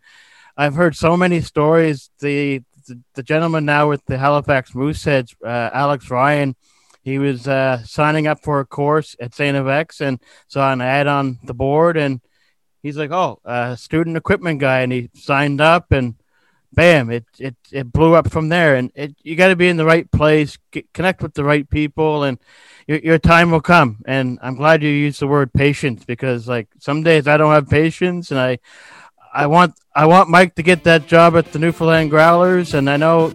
I've heard so many stories. The the, the gentleman now with the Halifax Mooseheads, uh, Alex Ryan, he was uh, signing up for a course at St. FX and saw an ad on the board, and he's like, "Oh, uh, student equipment guy," and he signed up and bam, it it it blew up from there. And it you got to be in the right place, get, connect with the right people, and your your time will come. And I'm glad you used the word patience because like some days I don't have patience, and I I want I want Mike to get that job at the Newfoundland Growlers, and I know